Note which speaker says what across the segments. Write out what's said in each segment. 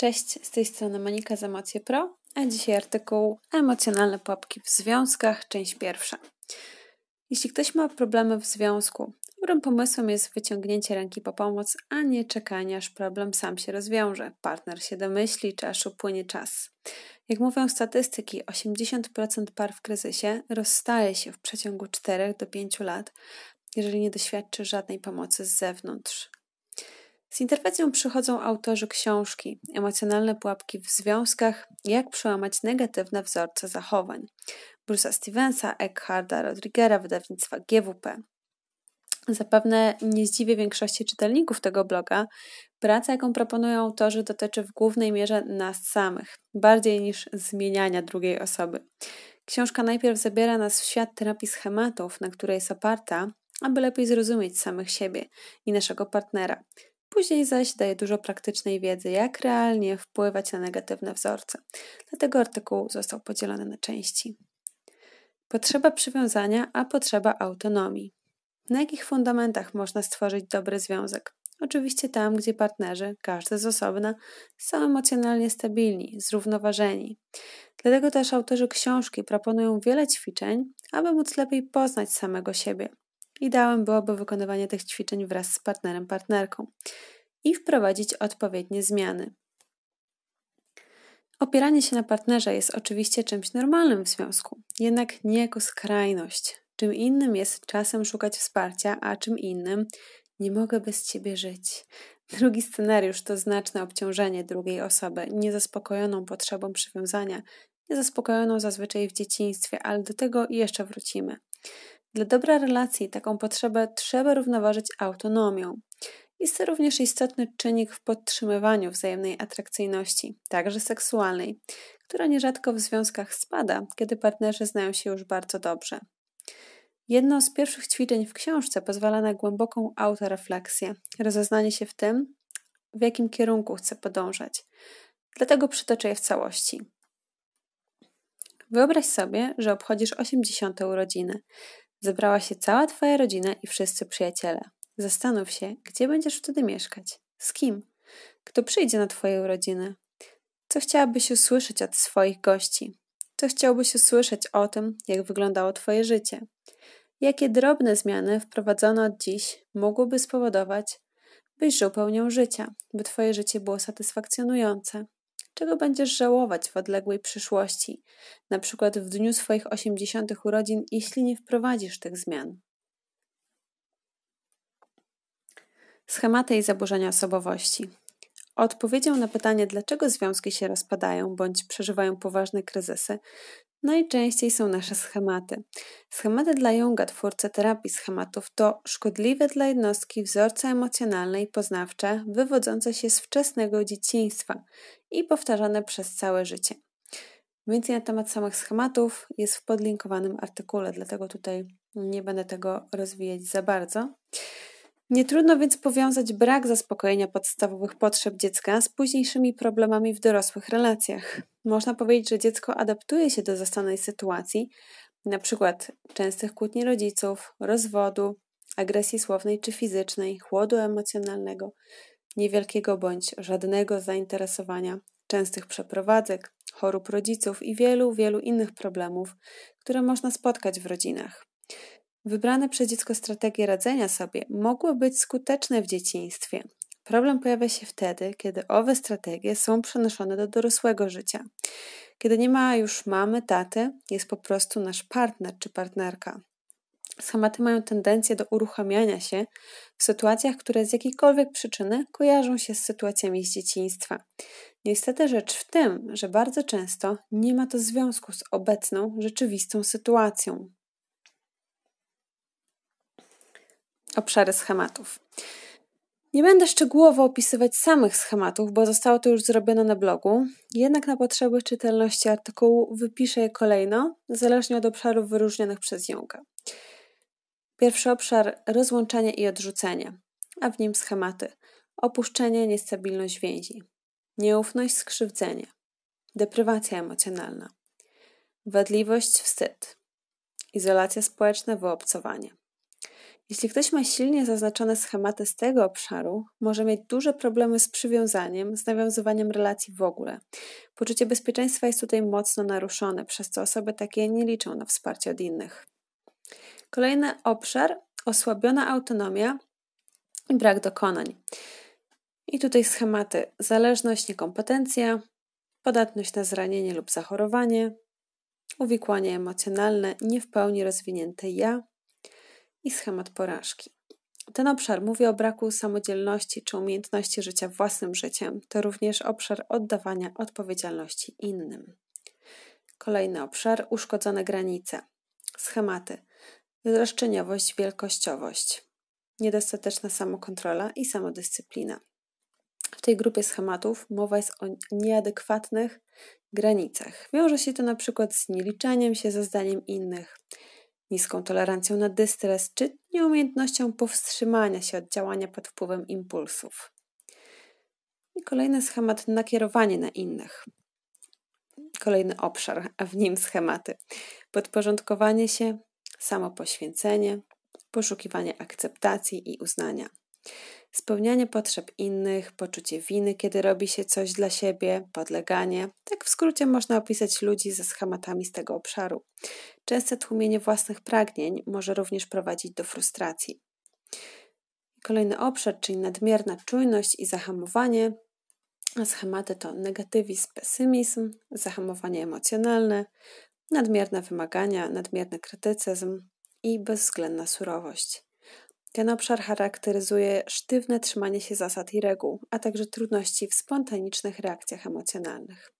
Speaker 1: Cześć, z tej strony Monika z Emocje Pro, a dzisiaj artykuł Emocjonalne pułapki w związkach, część pierwsza. Jeśli ktoś ma problemy w związku, dobrym pomysłem jest wyciągnięcie ręki po pomoc, a nie czekanie, aż problem sam się rozwiąże, partner się domyśli, czy aż upłynie czas. Jak mówią statystyki, 80% par w kryzysie rozstaje się w przeciągu 4 do 5 lat, jeżeli nie doświadczy żadnej pomocy z zewnątrz. Z interwencją przychodzą autorzy książki Emocjonalne pułapki w związkach Jak przełamać negatywne wzorce zachowań Bruce'a Stevensa, Eckharda Rodrigera, wydawnictwa GWP. Zapewne nie zdziwię większości czytelników tego bloga. Praca, jaką proponują autorzy, dotyczy w głównej mierze nas samych, bardziej niż zmieniania drugiej osoby. Książka najpierw zabiera nas w świat terapii schematów, na której jest oparta, aby lepiej zrozumieć samych siebie i naszego partnera. Później zaś daje dużo praktycznej wiedzy, jak realnie wpływać na negatywne wzorce. Dlatego artykuł został podzielony na części. Potrzeba przywiązania, a potrzeba autonomii. Na jakich fundamentach można stworzyć dobry związek? Oczywiście tam, gdzie partnerzy, każdy z osobna, są emocjonalnie stabilni, zrównoważeni. Dlatego też autorzy książki proponują wiele ćwiczeń, aby móc lepiej poznać samego siebie, Ideałem byłoby wykonywanie tych ćwiczeń wraz z partnerem, partnerką i wprowadzić odpowiednie zmiany. Opieranie się na partnerze jest oczywiście czymś normalnym w związku, jednak nie jako skrajność. Czym innym jest czasem szukać wsparcia, a czym innym nie mogę bez ciebie żyć. Drugi scenariusz to znaczne obciążenie drugiej osoby, niezaspokojoną potrzebą przywiązania, niezaspokojoną zazwyczaj w dzieciństwie, ale do tego jeszcze wrócimy. Dla dobra relacji taką potrzebę trzeba równoważyć autonomią. Jest to również istotny czynnik w podtrzymywaniu wzajemnej atrakcyjności, także seksualnej, która nierzadko w związkach spada, kiedy partnerzy znają się już bardzo dobrze. Jedno z pierwszych ćwiczeń w książce pozwala na głęboką autorefleksję, rozeznanie się w tym, w jakim kierunku chcę podążać. Dlatego przytoczę je w całości. Wyobraź sobie, że obchodzisz 80. urodziny. Zebrała się cała Twoja rodzina i wszyscy przyjaciele. Zastanów się, gdzie będziesz wtedy mieszkać? Z kim? Kto przyjdzie na Twoje urodziny? Co chciałabyś usłyszeć od swoich gości? Co chciałbyś usłyszeć o tym, jak wyglądało Twoje życie? Jakie drobne zmiany wprowadzone od dziś mogłyby spowodować, byś żył pełnią życia, by Twoje życie było satysfakcjonujące? Czego będziesz żałować w odległej przyszłości, na przykład w dniu swoich 80. urodzin, jeśli nie wprowadzisz tych zmian. Schematy i zaburzenia osobowości. Odpowiedzią na pytanie, dlaczego związki się rozpadają bądź przeżywają poważne kryzysy, najczęściej są nasze schematy. Schematy dla Junga, twórcy terapii schematów, to szkodliwe dla jednostki wzorce emocjonalne i poznawcze wywodzące się z wczesnego dzieciństwa i powtarzane przez całe życie. Więcej na temat samych schematów jest w podlinkowanym artykule, dlatego tutaj nie będę tego rozwijać za bardzo. Nie trudno więc powiązać brak zaspokojenia podstawowych potrzeb dziecka z późniejszymi problemami w dorosłych relacjach. Można powiedzieć, że dziecko adaptuje się do zastanej sytuacji, np. częstych kłótni rodziców, rozwodu, agresji słownej czy fizycznej, chłodu emocjonalnego, niewielkiego bądź żadnego zainteresowania, częstych przeprowadzek, chorób rodziców i wielu, wielu innych problemów, które można spotkać w rodzinach. Wybrane przez dziecko strategie radzenia sobie mogły być skuteczne w dzieciństwie. Problem pojawia się wtedy, kiedy owe strategie są przenoszone do dorosłego życia. Kiedy nie ma już mamy, taty, jest po prostu nasz partner czy partnerka. Schematy mają tendencję do uruchamiania się w sytuacjach, które z jakiejkolwiek przyczyny kojarzą się z sytuacjami z dzieciństwa. Niestety rzecz w tym, że bardzo często nie ma to związku z obecną, rzeczywistą sytuacją. Obszary schematów. Nie będę szczegółowo opisywać samych schematów, bo zostało to już zrobione na blogu, jednak na potrzeby czytelności artykułu wypiszę je kolejno, zależnie od obszarów wyróżnionych przez Junga. Pierwszy obszar rozłączenie i odrzucenie, a w nim schematy opuszczenie, niestabilność więzi, nieufność, skrzywdzenie, deprywacja emocjonalna, wadliwość, wstyd, izolacja społeczna, wyobcowanie. Jeśli ktoś ma silnie zaznaczone schematy z tego obszaru, może mieć duże problemy z przywiązaniem, z nawiązywaniem relacji w ogóle. Poczucie bezpieczeństwa jest tutaj mocno naruszone, przez co osoby takie nie liczą na wsparcie od innych. Kolejny obszar osłabiona autonomia i brak dokonań. I tutaj schematy zależność, niekompetencja, podatność na zranienie lub zachorowanie, uwikłanie emocjonalne, nie w pełni rozwinięte ja i schemat porażki. Ten obszar mówi o braku samodzielności czy umiejętności życia własnym życiem. To również obszar oddawania odpowiedzialności innym. Kolejny obszar uszkodzone granice. Schematy: roszczeniowość, wielkościowość, niedostateczna samokontrola i samodyscyplina. W tej grupie schematów mowa jest o nieadekwatnych granicach. Wiąże się to na przykład z nieliczeniem się za zdaniem innych, niską tolerancją na dystres czy nieumiejętnością powstrzymania się od działania pod wpływem impulsów. I kolejny schemat nakierowanie na innych. Kolejny obszar, a w nim schematy. Podporządkowanie się, samopoświęcenie, poszukiwanie akceptacji i uznania spełnianie potrzeb innych, poczucie winy, kiedy robi się coś dla siebie, podleganie. Tak w skrócie można opisać ludzi ze schematami z tego obszaru. Częste tłumienie własnych pragnień może również prowadzić do frustracji. Kolejny obszar, czyli nadmierna czujność i zahamowanie. Schematy to negatywizm, pesymizm, zahamowanie emocjonalne, nadmierne wymagania, nadmierny krytycyzm i bezwzględna surowość. Ten obszar charakteryzuje sztywne trzymanie się zasad i reguł, a także trudności w spontanicznych reakcjach emocjonalnych.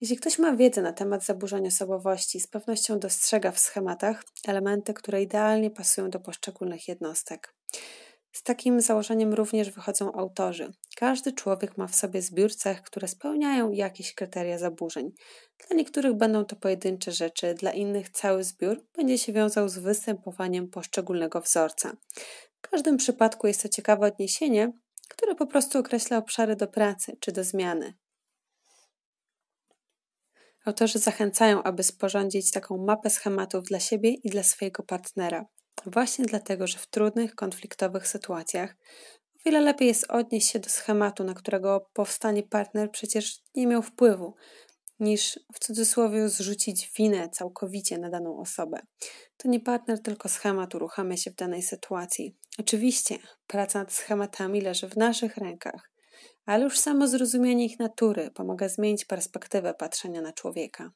Speaker 1: Jeśli ktoś ma wiedzę na temat zaburzeń osobowości, z pewnością dostrzega w schematach elementy, które idealnie pasują do poszczególnych jednostek. Z takim założeniem również wychodzą autorzy. Każdy człowiek ma w sobie zbiór cech, które spełniają jakieś kryteria zaburzeń. Dla niektórych będą to pojedyncze rzeczy, dla innych cały zbiór będzie się wiązał z występowaniem poszczególnego wzorca. W każdym przypadku jest to ciekawe odniesienie, które po prostu określa obszary do pracy czy do zmiany. Autorzy zachęcają, aby sporządzić taką mapę schematów dla siebie i dla swojego partnera. Właśnie dlatego, że w trudnych, konfliktowych sytuacjach o wiele lepiej jest odnieść się do schematu, na którego powstanie partner przecież nie miał wpływu, niż w cudzysłowie zrzucić winę całkowicie na daną osobę. To nie partner, tylko schemat uruchamia się w danej sytuacji. Oczywiście praca nad schematami leży w naszych rękach, ale już samo zrozumienie ich natury pomaga zmienić perspektywę patrzenia na człowieka.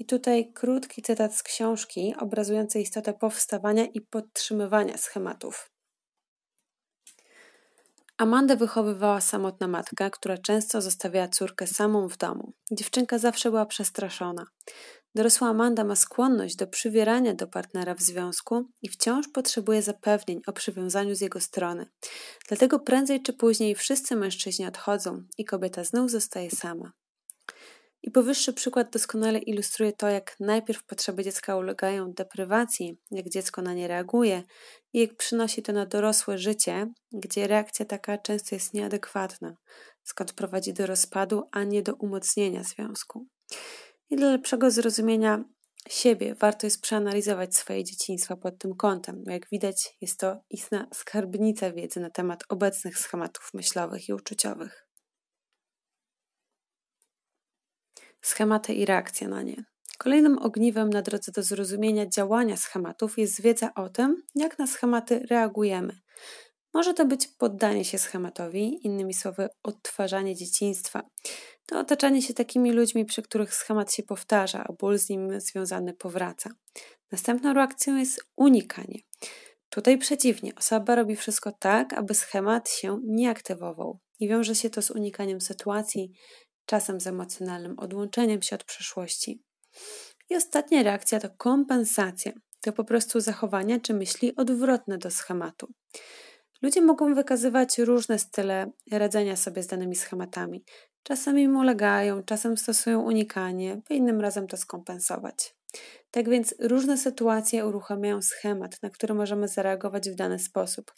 Speaker 1: I tutaj krótki cytat z książki obrazujący istotę powstawania i podtrzymywania schematów. Amandę wychowywała samotna matka, która często zostawiała córkę samą w domu. Dziewczynka zawsze była przestraszona. Dorosła Amanda ma skłonność do przywierania do partnera w związku i wciąż potrzebuje zapewnień o przywiązaniu z jego strony. Dlatego prędzej czy później wszyscy mężczyźni odchodzą i kobieta znów zostaje sama. I powyższy przykład doskonale ilustruje to, jak najpierw potrzeby dziecka ulegają deprywacji, jak dziecko na nie reaguje i jak przynosi to na dorosłe życie, gdzie reakcja taka często jest nieadekwatna, skąd prowadzi do rozpadu, a nie do umocnienia związku. I dla lepszego zrozumienia siebie warto jest przeanalizować swoje dzieciństwo pod tym kątem. Jak widać, jest to istna skarbnica wiedzy na temat obecnych schematów myślowych i uczuciowych. Schematy i reakcje na nie. Kolejnym ogniwem na drodze do zrozumienia działania schematów jest wiedza o tym, jak na schematy reagujemy. Może to być poddanie się schematowi, innymi słowy, odtwarzanie dzieciństwa. To otaczanie się takimi ludźmi, przy których schemat się powtarza, a ból z nim związany powraca. Następną reakcją jest unikanie. Tutaj przeciwnie, osoba robi wszystko tak, aby schemat się nie aktywował i wiąże się to z unikaniem sytuacji, czasem z emocjonalnym odłączeniem się od przeszłości. I ostatnia reakcja to kompensacja. To po prostu zachowania czy myśli odwrotne do schematu. Ludzie mogą wykazywać różne style radzenia sobie z danymi schematami. Czasem im ulegają, czasem stosują unikanie, by innym razem to skompensować. Tak więc różne sytuacje uruchamiają schemat, na który możemy zareagować w dany sposób.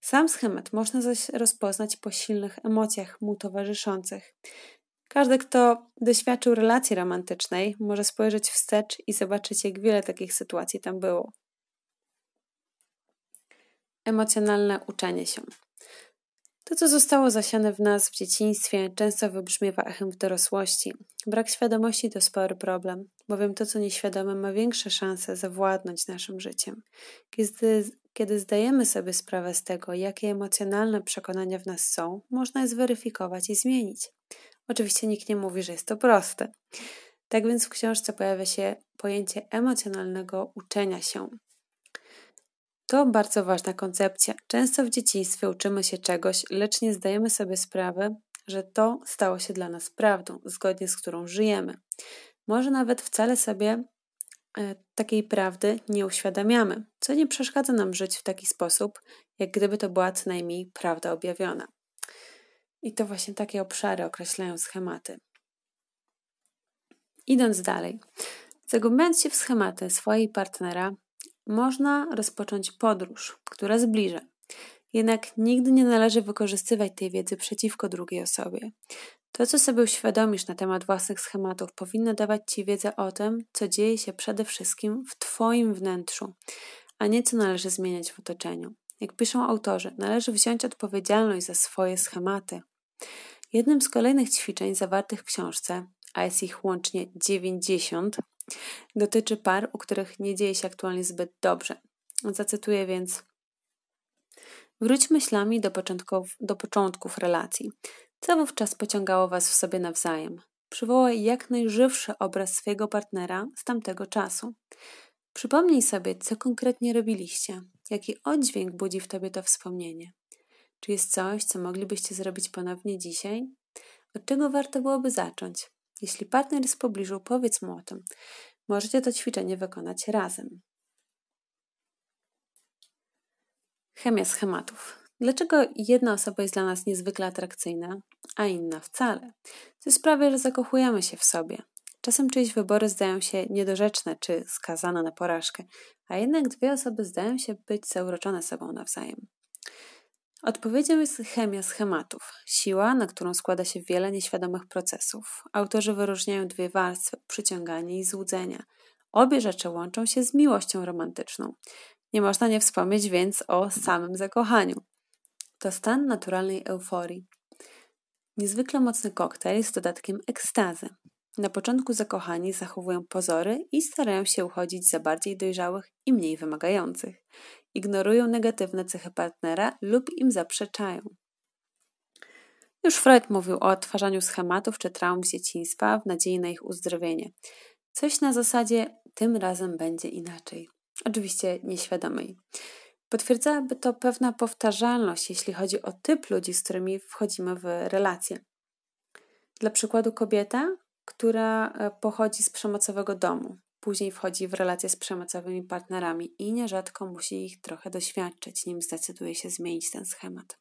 Speaker 1: Sam schemat można zaś rozpoznać po silnych emocjach mu towarzyszących. Każdy, kto doświadczył relacji romantycznej, może spojrzeć wstecz i zobaczyć, jak wiele takich sytuacji tam było. emocjonalne uczenie się. To, co zostało zasiane w nas w dzieciństwie, często wybrzmiewa echem w dorosłości. Brak świadomości to spory problem, bowiem to, co nieświadome, ma większe szanse zawładnąć naszym życiem. Kiedy, kiedy zdajemy sobie sprawę z tego, jakie emocjonalne przekonania w nas są, można je zweryfikować i zmienić. Oczywiście nikt nie mówi, że jest to proste. Tak więc w książce pojawia się pojęcie emocjonalnego uczenia się. To bardzo ważna koncepcja. Często w dzieciństwie uczymy się czegoś, lecz nie zdajemy sobie sprawy, że to stało się dla nas prawdą, zgodnie z którą żyjemy. Może nawet wcale sobie e, takiej prawdy nie uświadamiamy, co nie przeszkadza nam żyć w taki sposób, jak gdyby to była co najmniej prawda objawiona. I to właśnie takie obszary określają schematy. Idąc dalej, zagłębiając się w schematy swojej partnera, można rozpocząć podróż, która zbliża. Jednak nigdy nie należy wykorzystywać tej wiedzy przeciwko drugiej osobie. To, co sobie uświadomisz na temat własnych schematów, powinno dawać Ci wiedzę o tym, co dzieje się przede wszystkim w Twoim wnętrzu, a nie co należy zmieniać w otoczeniu. Jak piszą autorzy, należy wziąć odpowiedzialność za swoje schematy. Jednym z kolejnych ćwiczeń zawartych w książce, a jest ich łącznie 90, dotyczy par, u których nie dzieje się aktualnie zbyt dobrze. Zacytuję więc: Wróć myślami do początków, do początków relacji. Co wówczas pociągało Was w sobie nawzajem? Przywołaj jak najżywszy obraz swojego partnera z tamtego czasu. Przypomnij sobie, co konkretnie robiliście, jaki oddźwięk budzi w tobie to wspomnienie. Czy jest coś, co moglibyście zrobić ponownie dzisiaj? Od czego warto byłoby zacząć? Jeśli partner jest w pobliżu, powiedz mu o tym. Możecie to ćwiczenie wykonać razem. Chemia schematów. Dlaczego jedna osoba jest dla nas niezwykle atrakcyjna, a inna wcale? To sprawia, że zakochujemy się w sobie. Czasem czyjeś wybory zdają się niedorzeczne czy skazane na porażkę, a jednak dwie osoby zdają się być zauroczone sobą nawzajem. Odpowiedzią jest chemia schematów, siła, na którą składa się wiele nieświadomych procesów. Autorzy wyróżniają dwie warstwy przyciąganie i złudzenia. Obie rzeczy łączą się z miłością romantyczną. Nie można nie wspomnieć więc o samym zakochaniu. To stan naturalnej euforii. Niezwykle mocny koktajl z dodatkiem ekstazy. Na początku zakochani zachowują pozory i starają się uchodzić za bardziej dojrzałych i mniej wymagających ignorują negatywne cechy partnera lub im zaprzeczają. Już Freud mówił o odtwarzaniu schematów czy traum z dzieciństwa w nadziei na ich uzdrowienie. Coś na zasadzie tym razem będzie inaczej. Oczywiście nieświadomej. Potwierdzałaby to pewna powtarzalność, jeśli chodzi o typ ludzi, z którymi wchodzimy w relacje. Dla przykładu kobieta, która e, pochodzi z przemocowego domu, Później wchodzi w relacje z przemocowymi partnerami i nierzadko musi ich trochę doświadczyć, nim zdecyduje się zmienić ten schemat.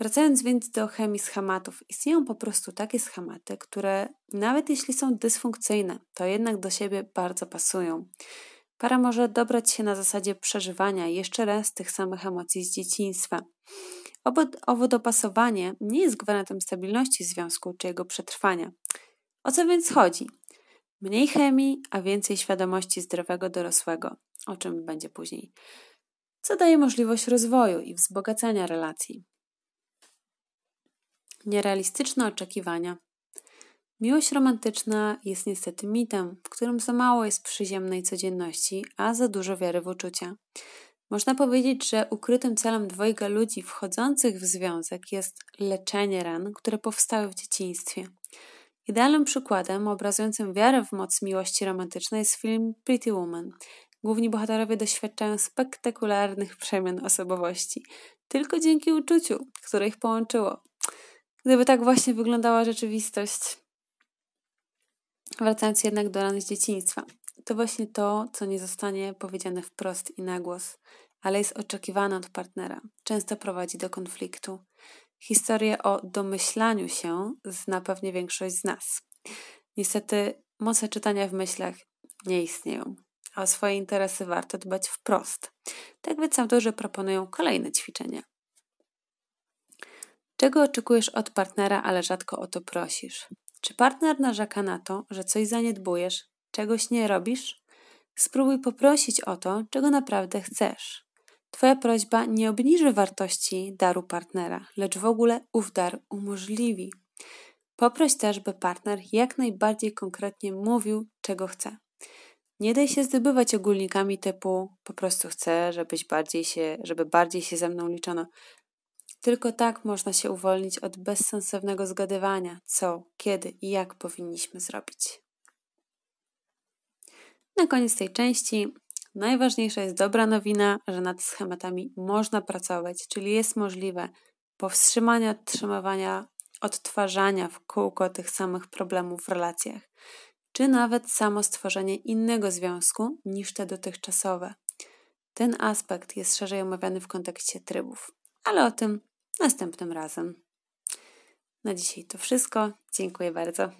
Speaker 1: Wracając więc do chemii schematów, istnieją po prostu takie schematy, które nawet jeśli są dysfunkcyjne, to jednak do siebie bardzo pasują. Para może dobrać się na zasadzie przeżywania jeszcze raz tych samych emocji z dzieciństwa. Owo dopasowanie nie jest gwarantem stabilności związku czy jego przetrwania. O co więc chodzi? Mniej chemii, a więcej świadomości zdrowego dorosłego, o czym będzie później, co daje możliwość rozwoju i wzbogacania relacji. Nierealistyczne oczekiwania. Miłość romantyczna jest niestety mitem, w którym za mało jest przyziemnej codzienności, a za dużo wiary w uczucia. Można powiedzieć, że ukrytym celem dwojga ludzi wchodzących w związek jest leczenie ran, które powstały w dzieciństwie. Idealnym przykładem obrazującym wiarę w moc miłości romantycznej jest film Pretty Woman. Główni bohaterowie doświadczają spektakularnych przemian osobowości, tylko dzięki uczuciu, które ich połączyło. Gdyby tak właśnie wyglądała rzeczywistość. Wracając jednak do ran z dzieciństwa, to właśnie to, co nie zostanie powiedziane wprost i na głos, ale jest oczekiwane od partnera, często prowadzi do konfliktu. Historię o domyślaniu się zna pewnie większość z nas. Niestety moce czytania w myślach nie istnieją, a o swoje interesy warto dbać wprost. Tak więc autorzy proponują kolejne ćwiczenia. Czego oczekujesz od partnera, ale rzadko o to prosisz? Czy partner narzeka na to, że coś zaniedbujesz, czegoś nie robisz? Spróbuj poprosić o to, czego naprawdę chcesz. Twoja prośba nie obniży wartości daru partnera, lecz w ogóle ów dar umożliwi. Poproś też, by partner jak najbardziej konkretnie mówił, czego chce. Nie daj się zdobywać ogólnikami typu po prostu chcę, żebyś bardziej się, żeby bardziej się ze mną liczono. Tylko tak można się uwolnić od bezsensownego zgadywania, co, kiedy i jak powinniśmy zrobić. Na koniec tej części najważniejsza jest dobra nowina, że nad schematami można pracować, czyli jest możliwe powstrzymanie otrzymywania, odtwarzania w kółko tych samych problemów w relacjach, czy nawet samo stworzenie innego związku niż te dotychczasowe. Ten aspekt jest szerzej omawiany w kontekście trybów, ale o tym następnym razem. Na dzisiaj to wszystko. Dziękuję bardzo.